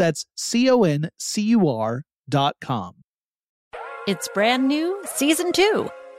That's C O N C U R dot com. It's brand new, season two.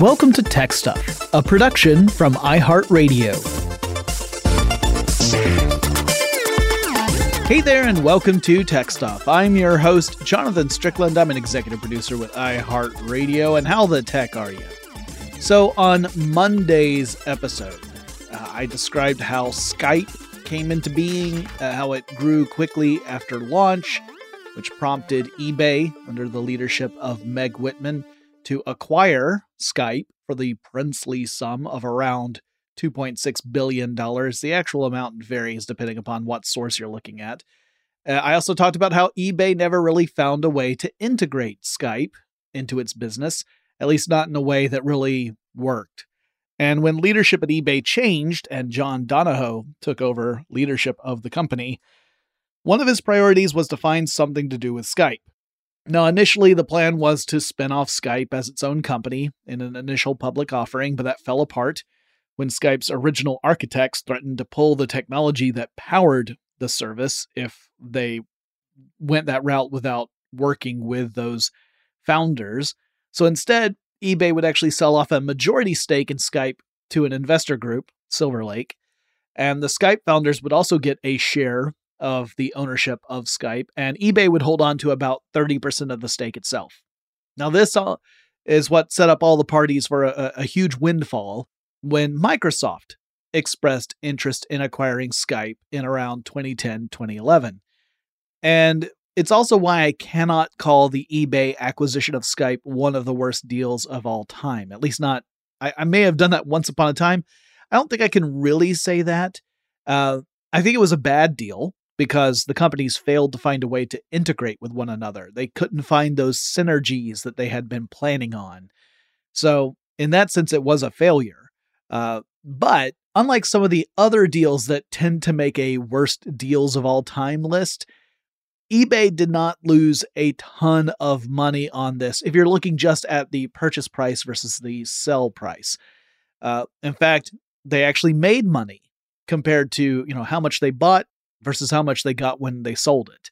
Welcome to Tech Stuff, a production from iHeartRadio. Hey there, and welcome to Tech Stuff. I'm your host, Jonathan Strickland. I'm an executive producer with iHeartRadio. And how the tech are you? So, on Monday's episode, uh, I described how Skype came into being, uh, how it grew quickly after launch, which prompted eBay, under the leadership of Meg Whitman, to acquire Skype for the princely sum of around $2.6 billion. The actual amount varies depending upon what source you're looking at. Uh, I also talked about how eBay never really found a way to integrate Skype into its business, at least not in a way that really worked. And when leadership at eBay changed and John Donahoe took over leadership of the company, one of his priorities was to find something to do with Skype. Now, initially, the plan was to spin off Skype as its own company in an initial public offering, but that fell apart when Skype's original architects threatened to pull the technology that powered the service if they went that route without working with those founders. So instead, eBay would actually sell off a majority stake in Skype to an investor group, Silver Lake, and the Skype founders would also get a share of the ownership of Skype, and eBay would hold on to about 30% of the stake itself. Now, this is what set up all the parties for a, a huge windfall when Microsoft expressed interest in acquiring Skype in around 2010 2011. And it's also why I cannot call the eBay acquisition of Skype one of the worst deals of all time. At least not, I, I may have done that once upon a time. I don't think I can really say that. Uh, I think it was a bad deal because the companies failed to find a way to integrate with one another. They couldn't find those synergies that they had been planning on. So, in that sense, it was a failure. Uh, but unlike some of the other deals that tend to make a worst deals of all time list, eBay did not lose a ton of money on this if you're looking just at the purchase price versus the sell price. Uh, in fact, they actually made money compared to you know how much they bought versus how much they got when they sold it.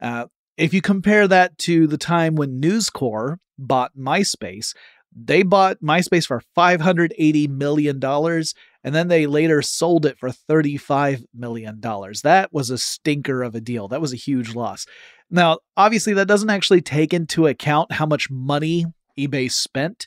Uh, if you compare that to the time when News Corp bought MySpace, they bought MySpace for $580 million and then they later sold it for $35 million. That was a stinker of a deal. That was a huge loss. Now, obviously, that doesn't actually take into account how much money eBay spent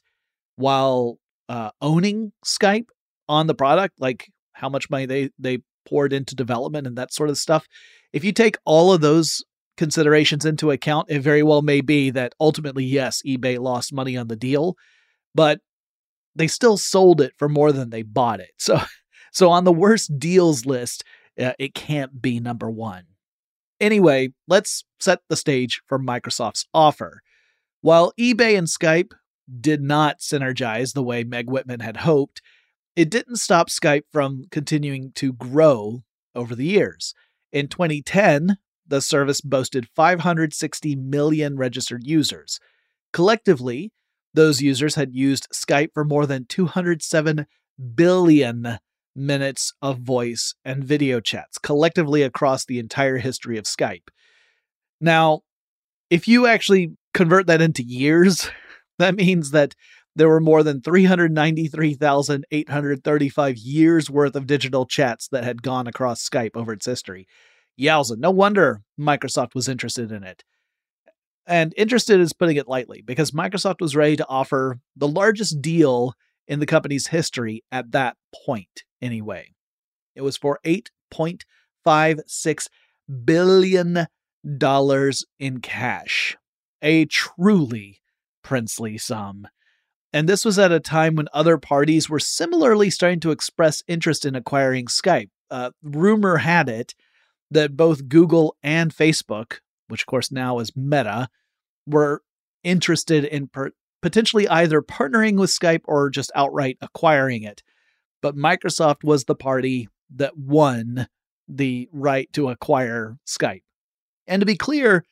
while uh, owning Skype on the product, like how much money they, they poured into development and that sort of stuff. If you take all of those considerations into account, it very well may be that ultimately, yes, eBay lost money on the deal. But they still sold it for more than they bought it. So, so on the worst deals list, uh, it can't be number one. Anyway, let's set the stage for Microsoft's offer. While eBay and Skype did not synergize the way Meg Whitman had hoped, it didn't stop Skype from continuing to grow over the years. In 2010, the service boasted 560 million registered users. Collectively, those users had used Skype for more than 207 billion minutes of voice and video chats collectively across the entire history of Skype. Now, if you actually convert that into years, that means that there were more than 393,835 years worth of digital chats that had gone across Skype over its history. Yowza, no wonder Microsoft was interested in it. And interested is putting it lightly because Microsoft was ready to offer the largest deal in the company's history at that point, anyway. It was for $8.56 billion in cash, a truly princely sum. And this was at a time when other parties were similarly starting to express interest in acquiring Skype. Uh, rumor had it that both Google and Facebook, which of course now is Meta, were interested in per- potentially either partnering with Skype or just outright acquiring it. But Microsoft was the party that won the right to acquire Skype. And to be clear,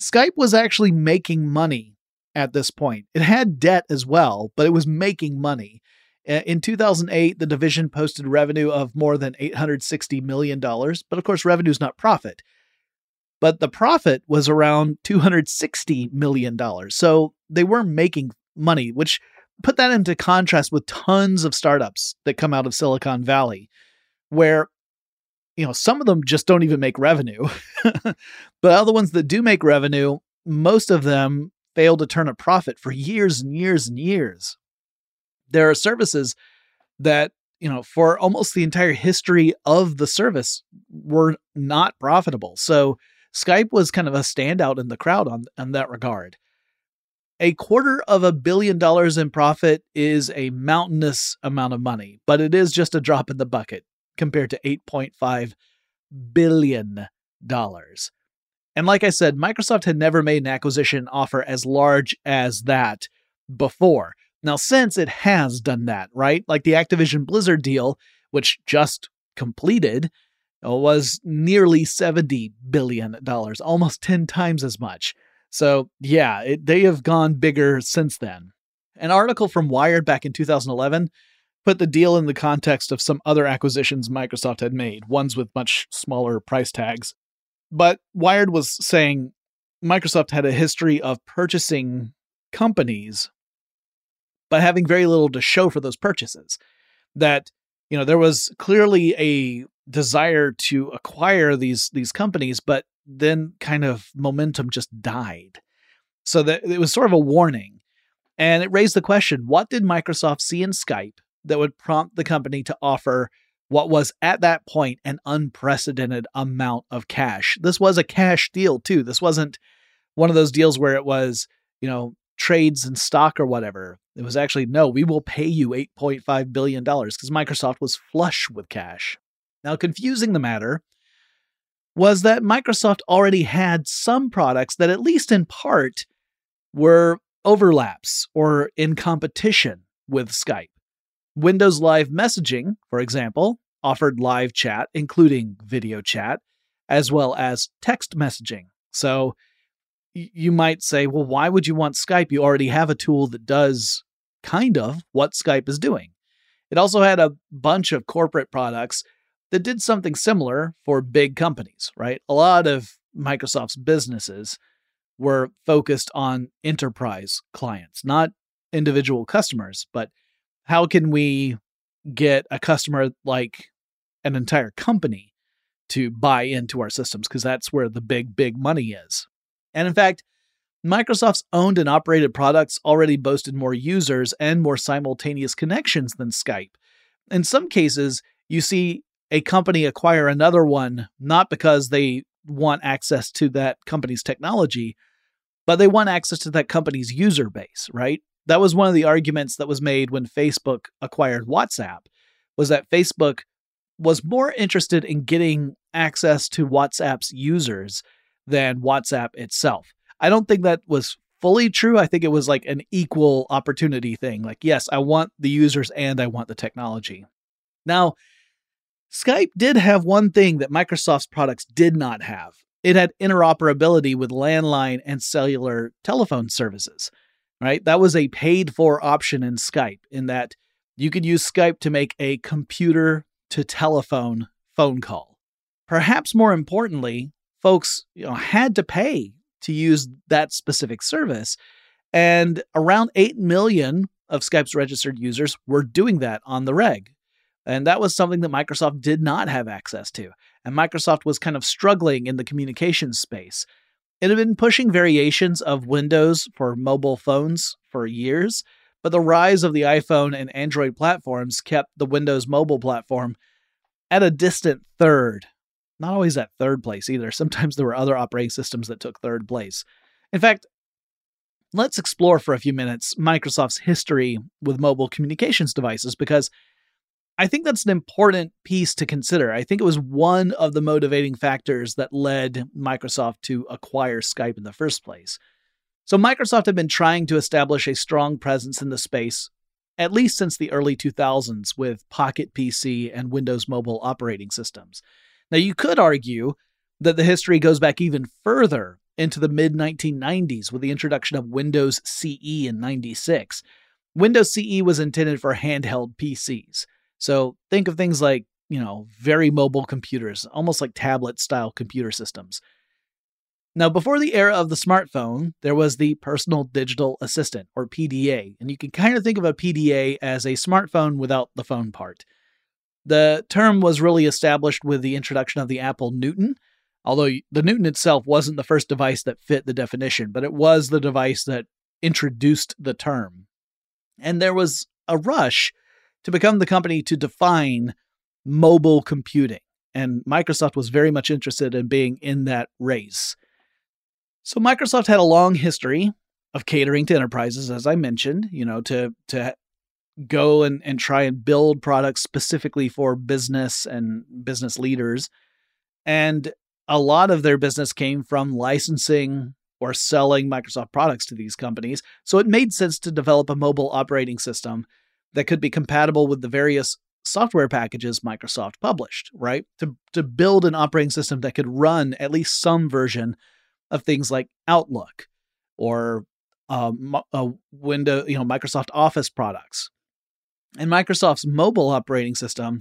Skype was actually making money at this point. It had debt as well, but it was making money. In 2008, the division posted revenue of more than $860 million, but of course, revenue is not profit. But the profit was around $260 million. So they were making money, which put that into contrast with tons of startups that come out of Silicon Valley, where you know some of them just don't even make revenue but other ones that do make revenue most of them failed to turn a profit for years and years and years. There are services that, you know, for almost the entire history of the service were not profitable. So Skype was kind of a standout in the crowd on, on that regard. A quarter of a billion dollars in profit is a mountainous amount of money, but it is just a drop in the bucket compared to 8.5 billion dollars. And like I said, Microsoft had never made an acquisition offer as large as that before. Now, since it has done that, right? Like the Activision Blizzard deal, which just completed, uh, was nearly $70 billion, almost 10 times as much. So, yeah, it, they have gone bigger since then. An article from Wired back in 2011 put the deal in the context of some other acquisitions Microsoft had made, ones with much smaller price tags. But Wired was saying Microsoft had a history of purchasing companies, but having very little to show for those purchases. That, you know, there was clearly a desire to acquire these these companies, but then kind of momentum just died. So that it was sort of a warning. And it raised the question what did Microsoft see in Skype that would prompt the company to offer what was at that point an unprecedented amount of cash. This was a cash deal too. This wasn't one of those deals where it was, you know, trades and stock or whatever. It was actually no, we will pay you 8.5 billion dollars because Microsoft was flush with cash. Now, confusing the matter was that Microsoft already had some products that at least in part were overlaps or in competition with Skype. Windows Live Messaging, for example, offered live chat, including video chat, as well as text messaging. So you might say, well, why would you want Skype? You already have a tool that does kind of what Skype is doing. It also had a bunch of corporate products that did something similar for big companies, right? A lot of Microsoft's businesses were focused on enterprise clients, not individual customers, but how can we get a customer like an entire company to buy into our systems because that's where the big big money is. And in fact, Microsoft's owned and operated products already boasted more users and more simultaneous connections than Skype. In some cases, you see a company acquire another one not because they want access to that company's technology, but they want access to that company's user base, right? That was one of the arguments that was made when Facebook acquired WhatsApp was that Facebook was more interested in getting access to WhatsApp's users than WhatsApp itself. I don't think that was fully true. I think it was like an equal opportunity thing. Like, yes, I want the users and I want the technology. Now, Skype did have one thing that Microsoft's products did not have it had interoperability with landline and cellular telephone services, right? That was a paid for option in Skype, in that you could use Skype to make a computer to telephone phone call. Perhaps more importantly, folks you know, had to pay to use that specific service. And around 8 million of Skype's registered users were doing that on the reg. And that was something that Microsoft did not have access to. And Microsoft was kind of struggling in the communications space. It had been pushing variations of Windows for mobile phones for years, but the rise of the iPhone and Android platforms kept the Windows mobile platform at a distant third. Not always at third place either. Sometimes there were other operating systems that took third place. In fact, let's explore for a few minutes Microsoft's history with mobile communications devices because I think that's an important piece to consider. I think it was one of the motivating factors that led Microsoft to acquire Skype in the first place. So, Microsoft had been trying to establish a strong presence in the space at least since the early 2000s with Pocket PC and Windows Mobile operating systems. Now, you could argue that the history goes back even further into the mid 1990s with the introduction of Windows CE in 96. Windows CE was intended for handheld PCs. So think of things like, you know, very mobile computers, almost like tablet style computer systems. Now, before the era of the smartphone, there was the Personal Digital Assistant, or PDA, and you can kind of think of a PDA as a smartphone without the phone part. The term was really established with the introduction of the Apple Newton, although the Newton itself wasn't the first device that fit the definition, but it was the device that introduced the term. And there was a rush to become the company to define mobile computing. And Microsoft was very much interested in being in that race. So Microsoft had a long history of catering to enterprises, as I mentioned, you know, to to go and, and try and build products specifically for business and business leaders. And a lot of their business came from licensing or selling Microsoft products to these companies. So it made sense to develop a mobile operating system that could be compatible with the various software packages Microsoft published, right? To, to build an operating system that could run at least some version of things like Outlook or um, a window, you know, Microsoft Office products. And Microsoft's mobile operating system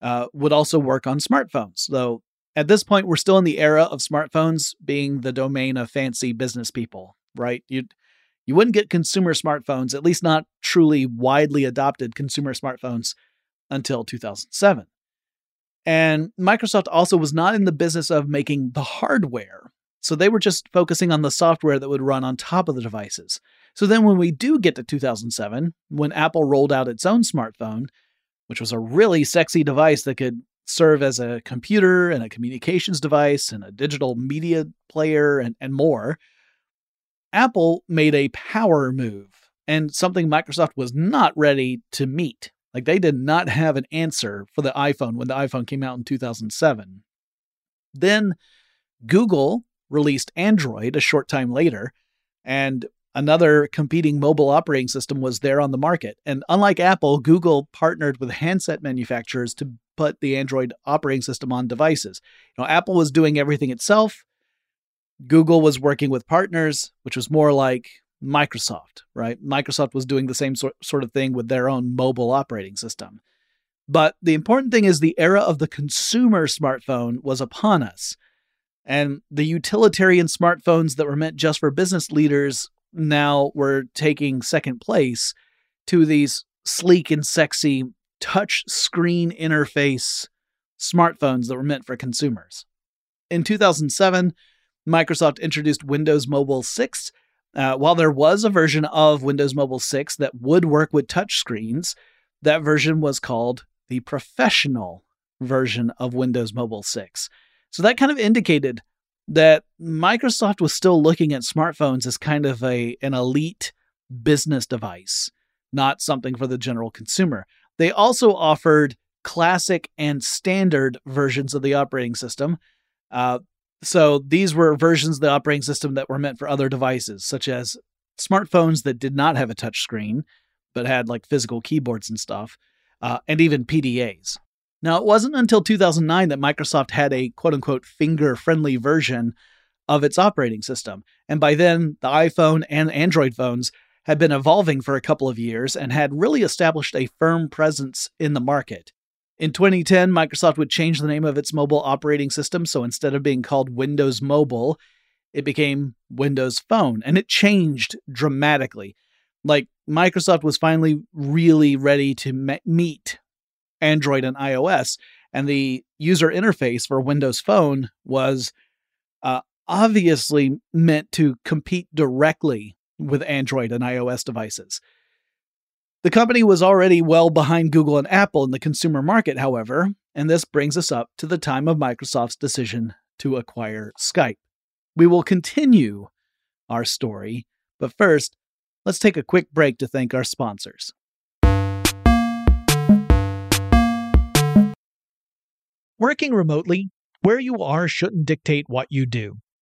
uh, would also work on smartphones, though at this point we're still in the era of smartphones being the domain of fancy business people, right? You you wouldn't get consumer smartphones, at least not truly widely adopted consumer smartphones, until 2007. And Microsoft also was not in the business of making the hardware. So they were just focusing on the software that would run on top of the devices. So then when we do get to 2007, when Apple rolled out its own smartphone, which was a really sexy device that could serve as a computer and a communications device and a digital media player and, and more, Apple made a power move and something Microsoft was not ready to meet. Like they did not have an answer for the iPhone when the iPhone came out in 2007. Then Google released Android a short time later, and another competing mobile operating system was there on the market. And unlike Apple, Google partnered with handset manufacturers to put the Android operating system on devices. You know, Apple was doing everything itself. Google was working with partners, which was more like Microsoft, right? Microsoft was doing the same sort, sort of thing with their own mobile operating system. But the important thing is the era of the consumer smartphone was upon us. And the utilitarian smartphones that were meant just for business leaders now were taking second place to these sleek and sexy touch screen interface smartphones that were meant for consumers. In 2007, Microsoft introduced Windows Mobile 6. Uh, while there was a version of Windows Mobile 6 that would work with touchscreens, that version was called the professional version of Windows Mobile 6. So that kind of indicated that Microsoft was still looking at smartphones as kind of a an elite business device, not something for the general consumer. They also offered classic and standard versions of the operating system. Uh, so these were versions of the operating system that were meant for other devices, such as smartphones that did not have a touchscreen, but had like physical keyboards and stuff, uh, and even PDAs. Now, it wasn't until 2009 that Microsoft had a quote unquote finger friendly version of its operating system. And by then, the iPhone and Android phones had been evolving for a couple of years and had really established a firm presence in the market. In 2010, Microsoft would change the name of its mobile operating system. So instead of being called Windows Mobile, it became Windows Phone, and it changed dramatically. Like Microsoft was finally really ready to me- meet Android and iOS, and the user interface for Windows Phone was uh, obviously meant to compete directly with Android and iOS devices. The company was already well behind Google and Apple in the consumer market, however, and this brings us up to the time of Microsoft's decision to acquire Skype. We will continue our story, but first, let's take a quick break to thank our sponsors. Working remotely, where you are shouldn't dictate what you do.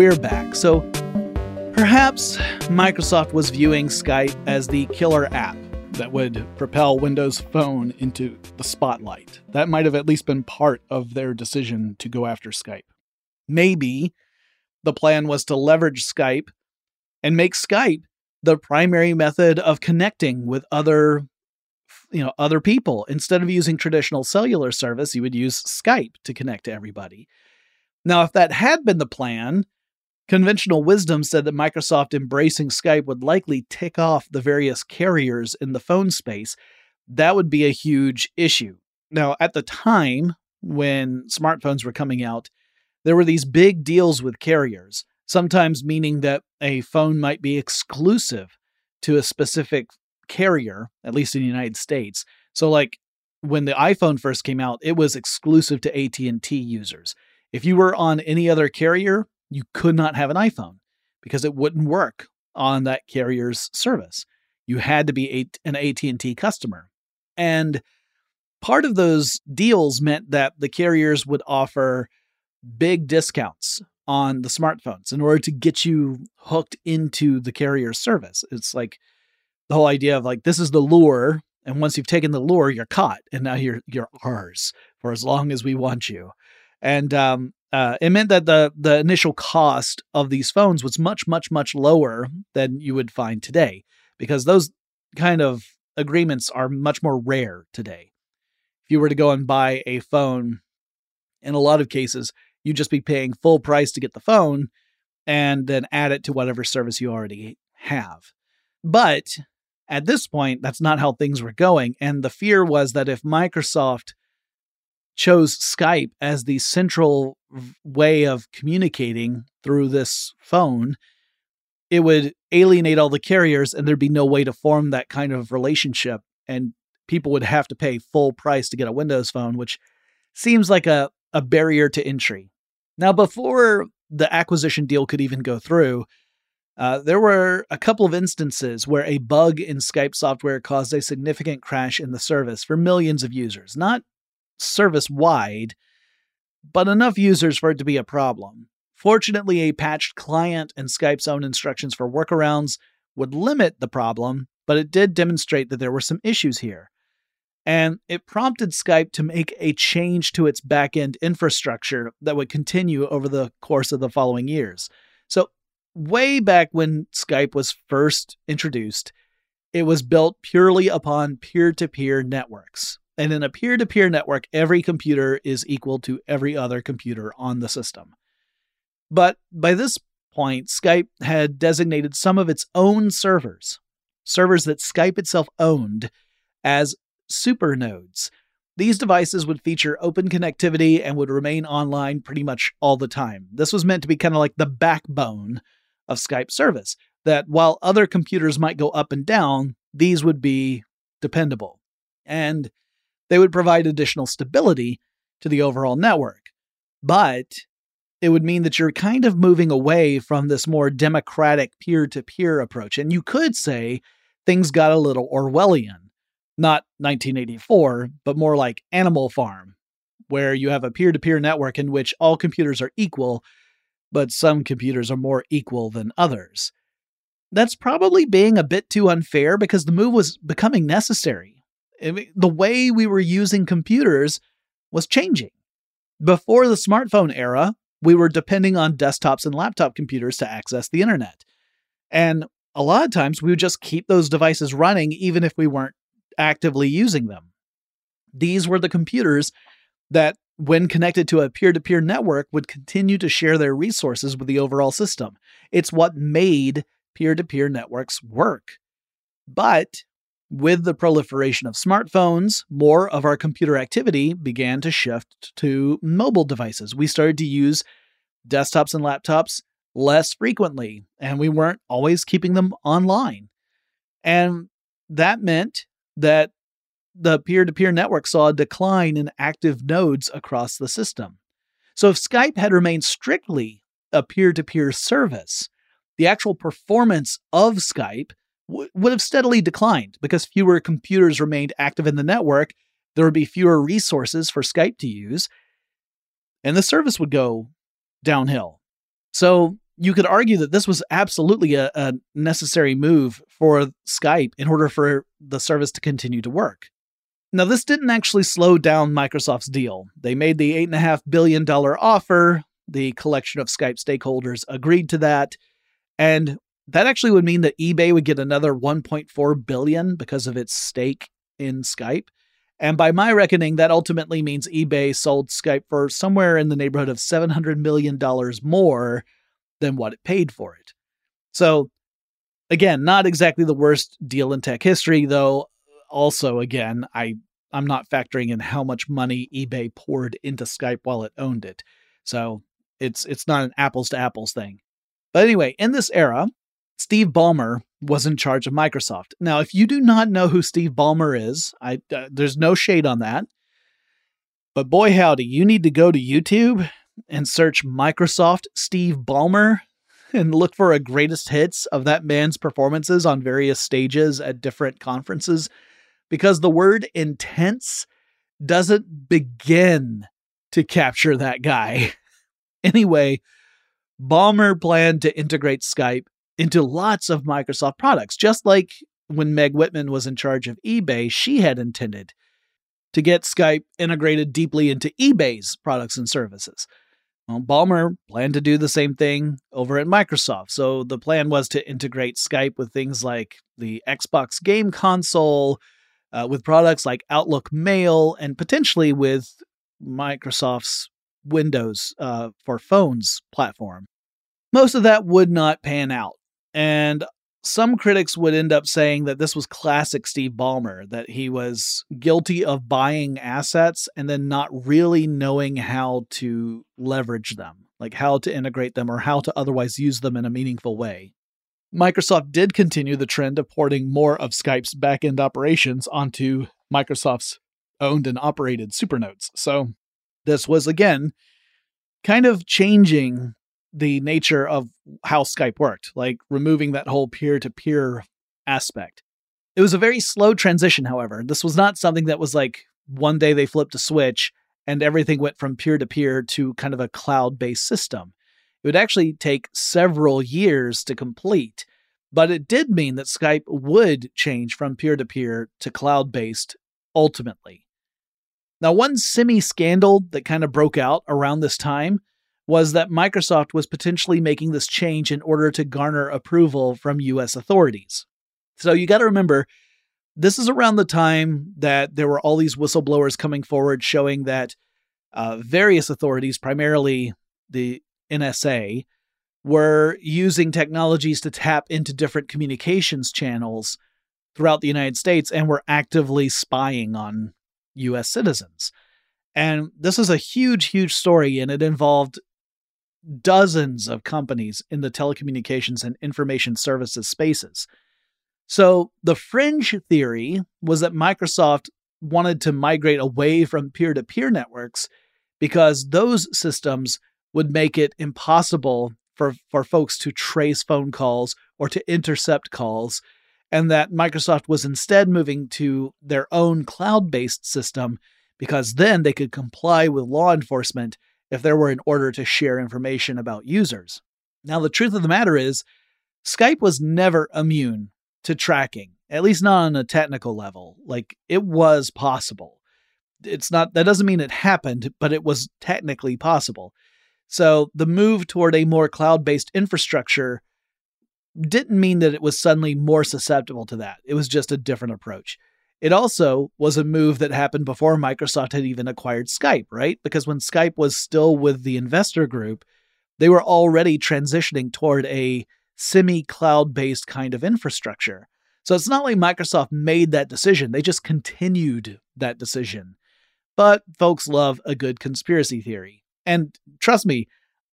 We're back. So perhaps Microsoft was viewing Skype as the killer app that would propel Windows Phone into the spotlight. That might have at least been part of their decision to go after Skype. Maybe the plan was to leverage Skype and make Skype the primary method of connecting with other you know other people instead of using traditional cellular service you would use Skype to connect to everybody. Now if that had been the plan, Conventional wisdom said that Microsoft embracing Skype would likely tick off the various carriers in the phone space. That would be a huge issue. Now, at the time when smartphones were coming out, there were these big deals with carriers, sometimes meaning that a phone might be exclusive to a specific carrier, at least in the United States. So like when the iPhone first came out, it was exclusive to AT&T users. If you were on any other carrier, you could not have an iPhone because it wouldn't work on that carrier's service. You had to be an AT&T customer. And part of those deals meant that the carriers would offer big discounts on the smartphones in order to get you hooked into the carrier service. It's like the whole idea of like this is the lure, and once you've taken the lure, you're caught, and now you're you're ours for as long as we want you. And um, uh, it meant that the the initial cost of these phones was much much much lower than you would find today because those kind of agreements are much more rare today. If you were to go and buy a phone, in a lot of cases, you'd just be paying full price to get the phone and then add it to whatever service you already have. But at this point, that's not how things were going. And the fear was that if Microsoft chose Skype as the central way of communicating through this phone, it would alienate all the carriers and there'd be no way to form that kind of relationship. And people would have to pay full price to get a Windows phone, which seems like a, a barrier to entry. Now, before the acquisition deal could even go through, uh, there were a couple of instances where a bug in Skype software caused a significant crash in the service for millions of users. Not service wide, but enough users for it to be a problem. Fortunately, a patched client and Skype's own instructions for workarounds would limit the problem, but it did demonstrate that there were some issues here. And it prompted Skype to make a change to its backend infrastructure that would continue over the course of the following years. So, way back when Skype was first introduced, it was built purely upon peer to peer networks. And in a peer to peer network, every computer is equal to every other computer on the system. But by this point, Skype had designated some of its own servers, servers that Skype itself owned, as supernodes. These devices would feature open connectivity and would remain online pretty much all the time. This was meant to be kind of like the backbone of Skype service, that while other computers might go up and down, these would be dependable. And they would provide additional stability to the overall network. But it would mean that you're kind of moving away from this more democratic peer to peer approach. And you could say things got a little Orwellian, not 1984, but more like Animal Farm, where you have a peer to peer network in which all computers are equal, but some computers are more equal than others. That's probably being a bit too unfair because the move was becoming necessary. The way we were using computers was changing. Before the smartphone era, we were depending on desktops and laptop computers to access the internet. And a lot of times we would just keep those devices running even if we weren't actively using them. These were the computers that, when connected to a peer to peer network, would continue to share their resources with the overall system. It's what made peer to peer networks work. But with the proliferation of smartphones, more of our computer activity began to shift to mobile devices. We started to use desktops and laptops less frequently, and we weren't always keeping them online. And that meant that the peer to peer network saw a decline in active nodes across the system. So if Skype had remained strictly a peer to peer service, the actual performance of Skype would have steadily declined because fewer computers remained active in the network. There would be fewer resources for Skype to use, and the service would go downhill. So you could argue that this was absolutely a, a necessary move for Skype in order for the service to continue to work. Now, this didn't actually slow down Microsoft's deal. They made the $8.5 billion offer. The collection of Skype stakeholders agreed to that. And that actually would mean that eBay would get another 1.4 billion because of its stake in Skype. And by my reckoning, that ultimately means eBay sold Skype for somewhere in the neighborhood of $700 million more than what it paid for it. So, again, not exactly the worst deal in tech history, though. Also, again, I, I'm not factoring in how much money eBay poured into Skype while it owned it. So it's it's not an apples to apples thing. But anyway, in this era, Steve Ballmer was in charge of Microsoft. Now, if you do not know who Steve Ballmer is, I uh, there's no shade on that. But boy howdy, you need to go to YouTube and search Microsoft Steve Ballmer and look for a greatest hits of that man's performances on various stages at different conferences because the word intense doesn't begin to capture that guy. anyway, Ballmer planned to integrate Skype into lots of Microsoft products, just like when Meg Whitman was in charge of eBay, she had intended to get Skype integrated deeply into eBay's products and services. Well, Ballmer planned to do the same thing over at Microsoft. So the plan was to integrate Skype with things like the Xbox game console, uh, with products like Outlook Mail, and potentially with Microsoft's Windows uh, for phones platform. Most of that would not pan out. And some critics would end up saying that this was classic Steve Ballmer, that he was guilty of buying assets and then not really knowing how to leverage them, like how to integrate them or how to otherwise use them in a meaningful way. Microsoft did continue the trend of porting more of Skype's backend operations onto Microsoft's owned and operated Supernodes. So this was again kind of changing the nature of how Skype worked, like removing that whole peer to peer aspect. It was a very slow transition, however. This was not something that was like one day they flipped a switch and everything went from peer to peer to kind of a cloud based system. It would actually take several years to complete, but it did mean that Skype would change from peer to peer to cloud based ultimately. Now, one semi scandal that kind of broke out around this time was that Microsoft was potentially making this change in order to garner approval from US authorities. So you got to remember, this is around the time that there were all these whistleblowers coming forward showing that uh, various authorities, primarily the NSA, were using technologies to tap into different communications channels throughout the United States and were actively spying on US citizens. And this is a huge, huge story, and it involved dozens of companies in the telecommunications and information services spaces. So the fringe theory was that Microsoft wanted to migrate away from peer to peer networks because those systems would make it impossible for, for folks to trace phone calls or to intercept calls, and that Microsoft was instead moving to their own cloud based system because then they could comply with law enforcement if there were an order to share information about users. Now, the truth of the matter is, Skype was never immune to tracking, at least not on a technical level. Like, it was possible. It's not, that doesn't mean it happened, but it was technically possible. So, the move toward a more cloud based infrastructure didn't mean that it was suddenly more susceptible to that. It was just a different approach. It also was a move that happened before Microsoft had even acquired Skype, right? Because when Skype was still with the investor group, they were already transitioning toward a semi cloud based kind of infrastructure. So it's not like Microsoft made that decision, they just continued that decision. But folks love a good conspiracy theory. And trust me,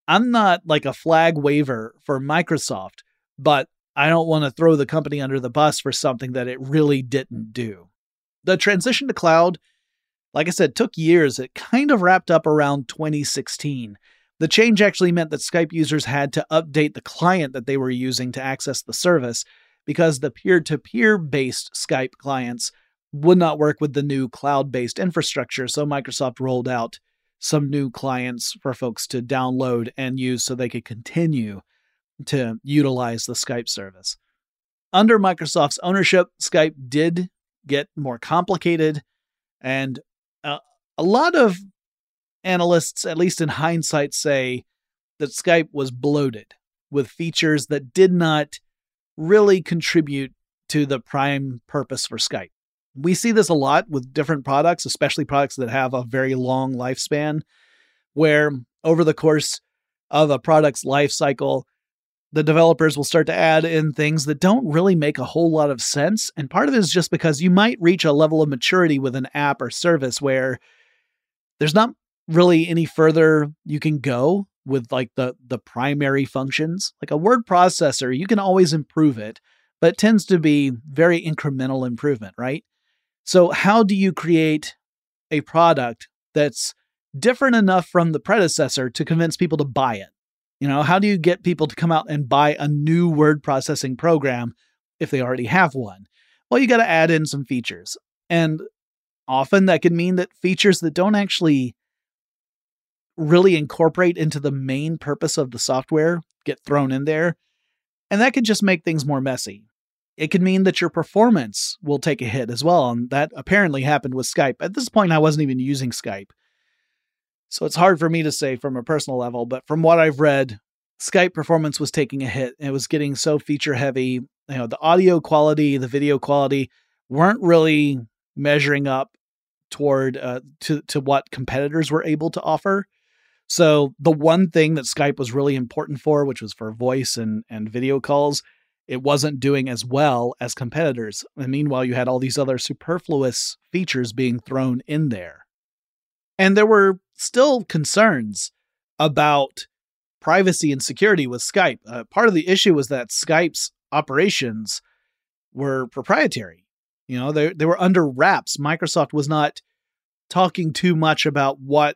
I'm not like a flag waver for Microsoft, but I don't want to throw the company under the bus for something that it really didn't do. The transition to cloud, like I said, took years. It kind of wrapped up around 2016. The change actually meant that Skype users had to update the client that they were using to access the service because the peer to peer based Skype clients would not work with the new cloud based infrastructure. So Microsoft rolled out some new clients for folks to download and use so they could continue to utilize the Skype service. Under Microsoft's ownership, Skype did get more complicated. And uh, a lot of analysts, at least in hindsight, say that Skype was bloated with features that did not really contribute to the prime purpose for Skype. We see this a lot with different products, especially products that have a very long lifespan, where over the course of a product's life cycle, the developers will start to add in things that don't really make a whole lot of sense. And part of it is just because you might reach a level of maturity with an app or service where there's not really any further you can go with like the the primary functions. Like a word processor, you can always improve it, but it tends to be very incremental improvement, right? So how do you create a product that's different enough from the predecessor to convince people to buy it? You know, how do you get people to come out and buy a new word processing program if they already have one? Well, you got to add in some features. And often that can mean that features that don't actually really incorporate into the main purpose of the software get thrown in there. And that could just make things more messy. It could mean that your performance will take a hit as well. And that apparently happened with Skype. At this point, I wasn't even using Skype. So it's hard for me to say from a personal level, but from what I've read, Skype performance was taking a hit. It was getting so feature heavy. You know, the audio quality, the video quality weren't really measuring up toward uh, to to what competitors were able to offer. So the one thing that Skype was really important for, which was for voice and and video calls, it wasn't doing as well as competitors. And meanwhile, you had all these other superfluous features being thrown in there. And there were still concerns about privacy and security with Skype. Uh, part of the issue was that Skype's operations were proprietary. You know, they, they were under wraps. Microsoft was not talking too much about what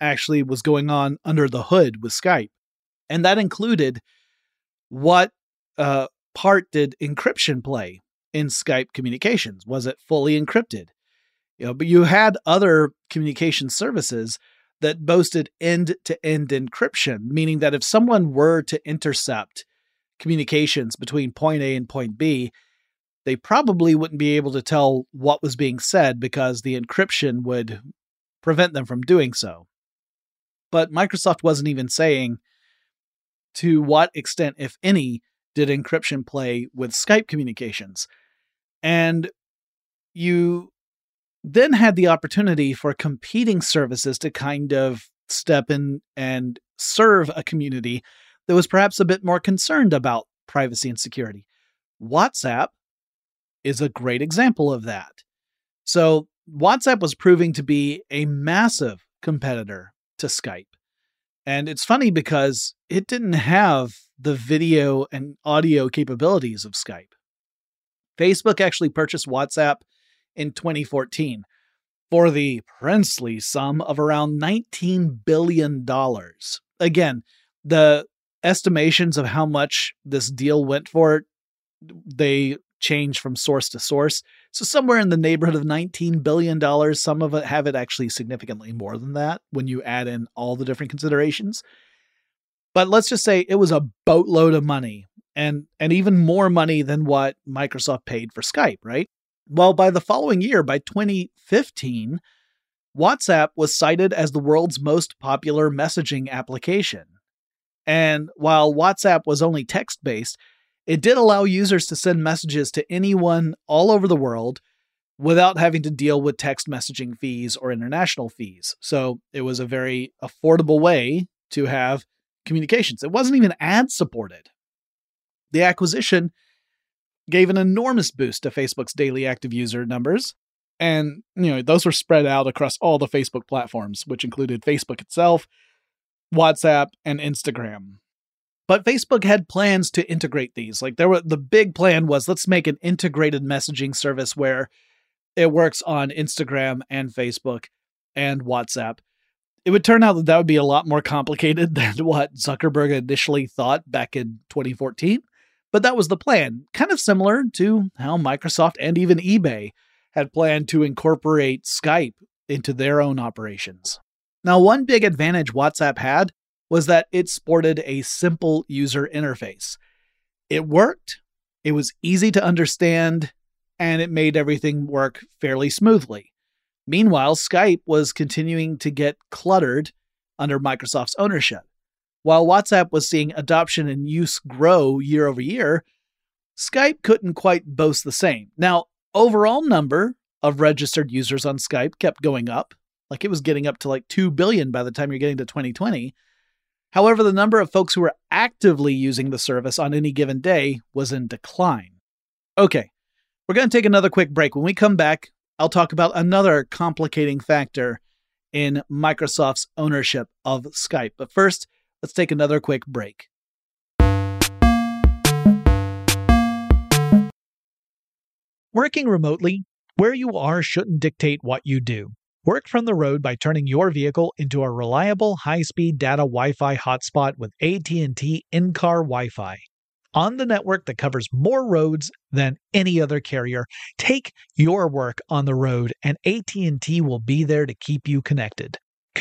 actually was going on under the hood with Skype. And that included what uh, part did encryption play in Skype communications? Was it fully encrypted? You know, but you had other communication services that boasted end to end encryption, meaning that if someone were to intercept communications between point A and point B, they probably wouldn't be able to tell what was being said because the encryption would prevent them from doing so. But Microsoft wasn't even saying to what extent, if any, did encryption play with Skype communications. And you then had the opportunity for competing services to kind of step in and serve a community that was perhaps a bit more concerned about privacy and security. WhatsApp is a great example of that. So, WhatsApp was proving to be a massive competitor to Skype. And it's funny because it didn't have the video and audio capabilities of Skype. Facebook actually purchased WhatsApp in 2014 for the princely sum of around $19 billion. Again, the estimations of how much this deal went for, they change from source to source. So somewhere in the neighborhood of $19 billion, some of it have it actually significantly more than that when you add in all the different considerations. But let's just say it was a boatload of money and and even more money than what Microsoft paid for Skype, right? Well, by the following year, by 2015, WhatsApp was cited as the world's most popular messaging application. And while WhatsApp was only text based, it did allow users to send messages to anyone all over the world without having to deal with text messaging fees or international fees. So it was a very affordable way to have communications. It wasn't even ad supported. The acquisition gave an enormous boost to Facebook's daily active user numbers. And, you know, those were spread out across all the Facebook platforms, which included Facebook itself, WhatsApp, and Instagram. But Facebook had plans to integrate these. Like there were the big plan was let's make an integrated messaging service where it works on Instagram and Facebook and WhatsApp it would turn out that that would be a lot more complicated than what Zuckerberg initially thought back in 2014. But that was the plan, kind of similar to how Microsoft and even eBay had planned to incorporate Skype into their own operations. Now, one big advantage WhatsApp had was that it sported a simple user interface. It worked, it was easy to understand, and it made everything work fairly smoothly. Meanwhile, Skype was continuing to get cluttered under Microsoft's ownership. While WhatsApp was seeing adoption and use grow year over year, Skype couldn't quite boast the same. Now, overall number of registered users on Skype kept going up, like it was getting up to like 2 billion by the time you're getting to 2020. However, the number of folks who were actively using the service on any given day was in decline. Okay, we're going to take another quick break. When we come back, I'll talk about another complicating factor in Microsoft's ownership of Skype. But first, let's take another quick break. Working remotely, where you are shouldn't dictate what you do. Work from the road by turning your vehicle into a reliable high-speed data Wi-Fi hotspot with AT&T in-car Wi-Fi on the network that covers more roads than any other carrier. Take your work on the road and AT&T will be there to keep you connected.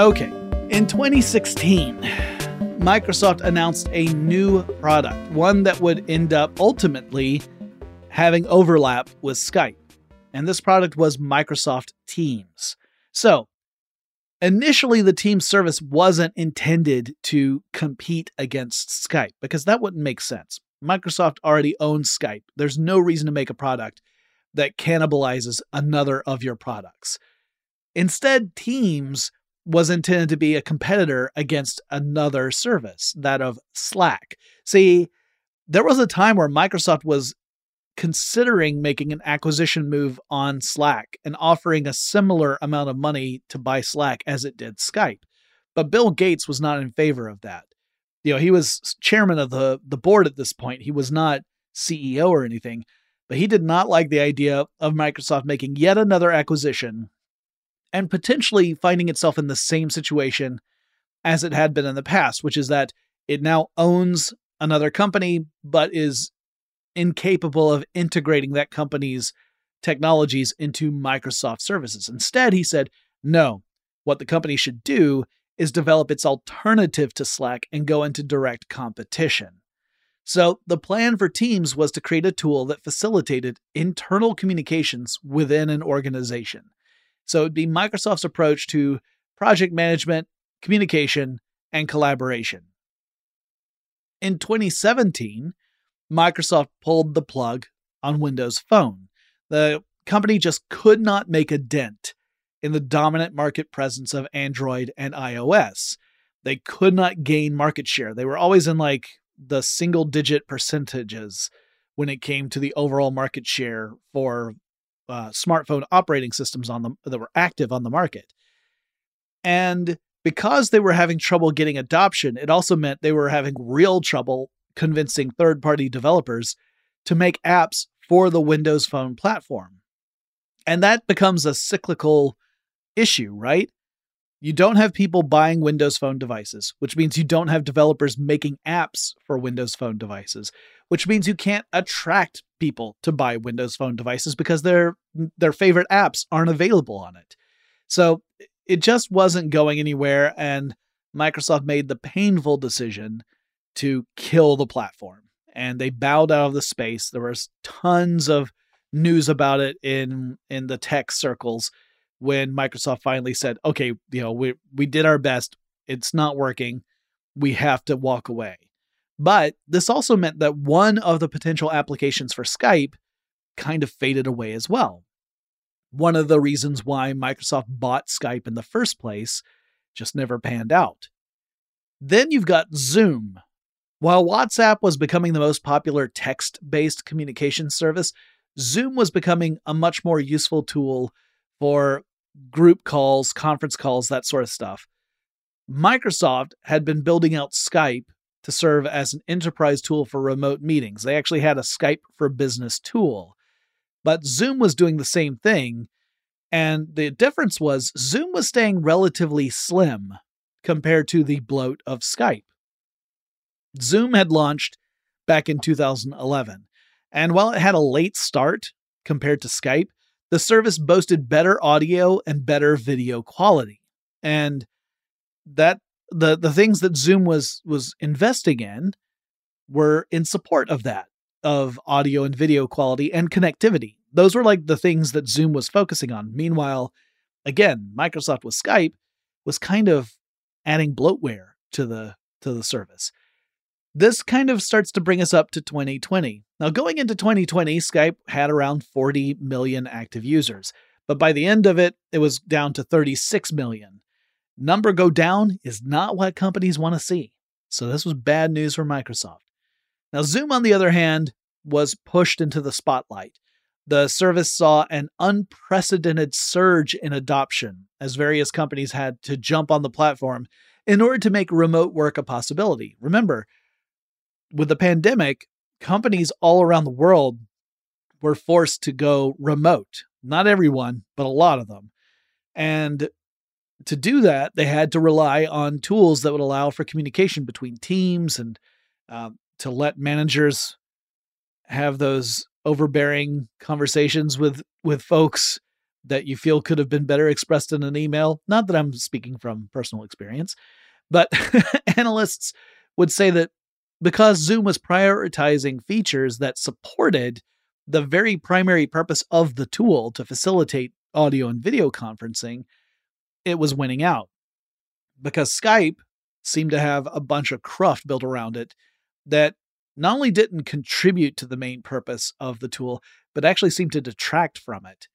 Okay, in 2016, Microsoft announced a new product, one that would end up ultimately having overlap with Skype. And this product was Microsoft Teams. So, initially, the Teams service wasn't intended to compete against Skype because that wouldn't make sense. Microsoft already owns Skype. There's no reason to make a product that cannibalizes another of your products. Instead, Teams was intended to be a competitor against another service, that of Slack. See, there was a time where Microsoft was considering making an acquisition move on Slack and offering a similar amount of money to buy Slack as it did Skype. But Bill Gates was not in favor of that. You know, he was chairman of the, the board at this point. He was not CEO or anything, but he did not like the idea of Microsoft making yet another acquisition and potentially finding itself in the same situation as it had been in the past, which is that it now owns another company, but is incapable of integrating that company's technologies into Microsoft services. Instead, he said, no, what the company should do is develop its alternative to Slack and go into direct competition. So, the plan for Teams was to create a tool that facilitated internal communications within an organization. So it'd be Microsoft's approach to project management, communication, and collaboration. In 2017, Microsoft pulled the plug on Windows Phone. The company just could not make a dent in the dominant market presence of Android and iOS. They could not gain market share. They were always in like the single digit percentages when it came to the overall market share for uh, smartphone operating systems on them that were active on the market. And because they were having trouble getting adoption, it also meant they were having real trouble convincing third party developers to make apps for the Windows Phone platform. And that becomes a cyclical issue, right? You don't have people buying Windows Phone devices, which means you don't have developers making apps for Windows Phone devices, which means you can't attract people to buy Windows Phone devices because their their favorite apps aren't available on it. So it just wasn't going anywhere and Microsoft made the painful decision to kill the platform. And they bowed out of the space. There was tons of news about it in in the tech circles when Microsoft finally said, "Okay, you know, we we did our best. It's not working. We have to walk away." But this also meant that one of the potential applications for Skype kind of faded away as well. One of the reasons why Microsoft bought Skype in the first place just never panned out. Then you've got Zoom. While WhatsApp was becoming the most popular text based communication service, Zoom was becoming a much more useful tool for group calls, conference calls, that sort of stuff. Microsoft had been building out Skype to serve as an enterprise tool for remote meetings. They actually had a Skype for Business tool. But Zoom was doing the same thing. And the difference was Zoom was staying relatively slim compared to the bloat of Skype. Zoom had launched back in 2011. And while it had a late start compared to Skype, the service boasted better audio and better video quality. And that the the things that Zoom was was investing in were in support of that of audio and video quality and connectivity. Those were like the things that Zoom was focusing on. Meanwhile, again, Microsoft with Skype was kind of adding bloatware to the to the service. This kind of starts to bring us up to 2020. Now, going into 2020, Skype had around 40 million active users, but by the end of it, it was down to 36 million. Number go down is not what companies want to see. So, this was bad news for Microsoft. Now, Zoom, on the other hand, was pushed into the spotlight. The service saw an unprecedented surge in adoption as various companies had to jump on the platform in order to make remote work a possibility. Remember, with the pandemic, companies all around the world were forced to go remote. Not everyone, but a lot of them. And to do that, they had to rely on tools that would allow for communication between teams and uh, to let managers have those overbearing conversations with with folks that you feel could have been better expressed in an email. Not that I'm speaking from personal experience, but analysts would say that because Zoom was prioritizing features that supported the very primary purpose of the tool to facilitate audio and video conferencing, it was winning out. Because Skype seemed to have a bunch of cruft built around it that not only didn't contribute to the main purpose of the tool, but actually seemed to detract from it.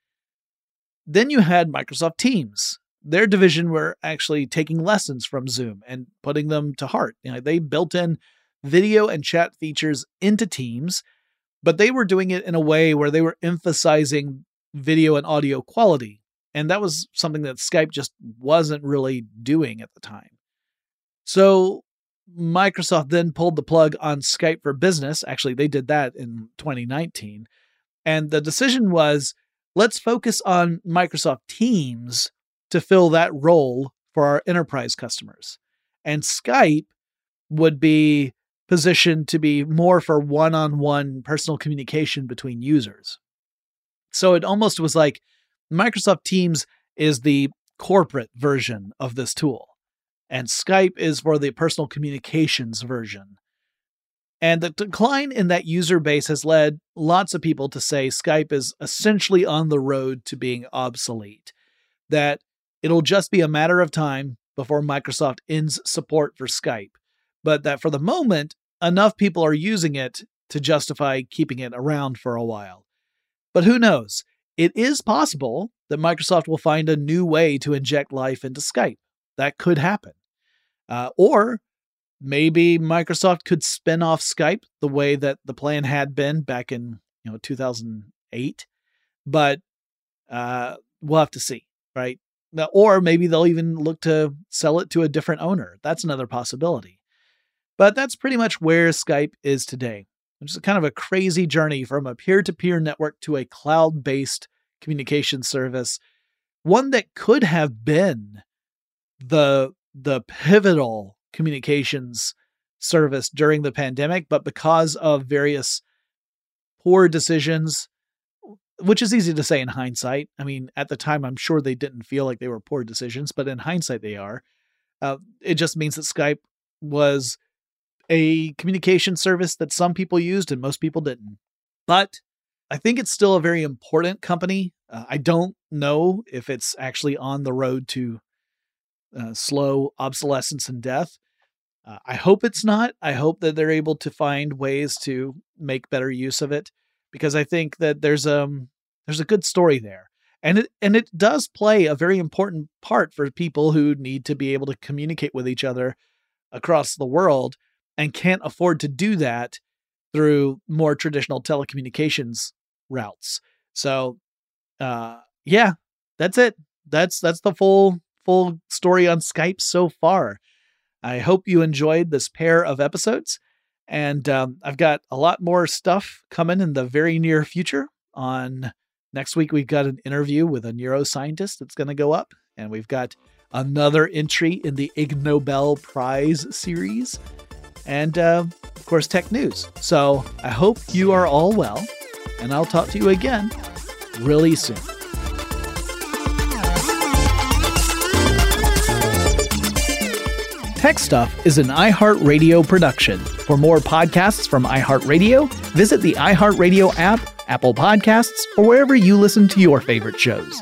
Then you had Microsoft Teams. Their division were actually taking lessons from Zoom and putting them to heart. You know, they built in video and chat features into Teams, but they were doing it in a way where they were emphasizing video and audio quality. And that was something that Skype just wasn't really doing at the time. So Microsoft then pulled the plug on Skype for Business. Actually, they did that in 2019. And the decision was let's focus on Microsoft Teams to fill that role for our enterprise customers. And Skype would be positioned to be more for one on one personal communication between users. So it almost was like Microsoft Teams is the corporate version of this tool, and Skype is for the personal communications version. And the decline in that user base has led lots of people to say Skype is essentially on the road to being obsolete, that it'll just be a matter of time before Microsoft ends support for Skype but that for the moment, enough people are using it to justify keeping it around for a while. But who knows? It is possible that Microsoft will find a new way to inject life into Skype. That could happen. Uh, or maybe Microsoft could spin off Skype the way that the plan had been back in you know 2008. But uh, we'll have to see, right? Or maybe they'll even look to sell it to a different owner. That's another possibility. But that's pretty much where Skype is today. It's kind of a crazy journey from a peer to peer network to a cloud based communication service, one that could have been the, the pivotal communications service during the pandemic, but because of various poor decisions, which is easy to say in hindsight. I mean, at the time, I'm sure they didn't feel like they were poor decisions, but in hindsight, they are. Uh, it just means that Skype was a communication service that some people used and most people didn't. But I think it's still a very important company. Uh, I don't know if it's actually on the road to uh, slow obsolescence and death. Uh, I hope it's not. I hope that they're able to find ways to make better use of it because I think that there's um there's a good story there. And it and it does play a very important part for people who need to be able to communicate with each other across the world and can't afford to do that through more traditional telecommunications routes. So uh yeah, that's it. That's that's the full full story on Skype so far. I hope you enjoyed this pair of episodes. And um, I've got a lot more stuff coming in the very near future. On next week, we've got an interview with a neuroscientist that's going to go up. And we've got another entry in the Ig Nobel Prize series. And uh, of course, tech news. So I hope you are all well. And I'll talk to you again really soon. Tech Stuff is an iHeartRadio production. For more podcasts from iHeartRadio, visit the iHeartRadio app, Apple Podcasts, or wherever you listen to your favorite shows.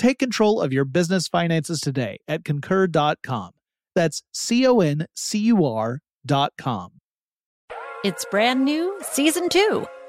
Take control of your business finances today at concur.com. That's C O N C U R dot com. It's brand new, season two.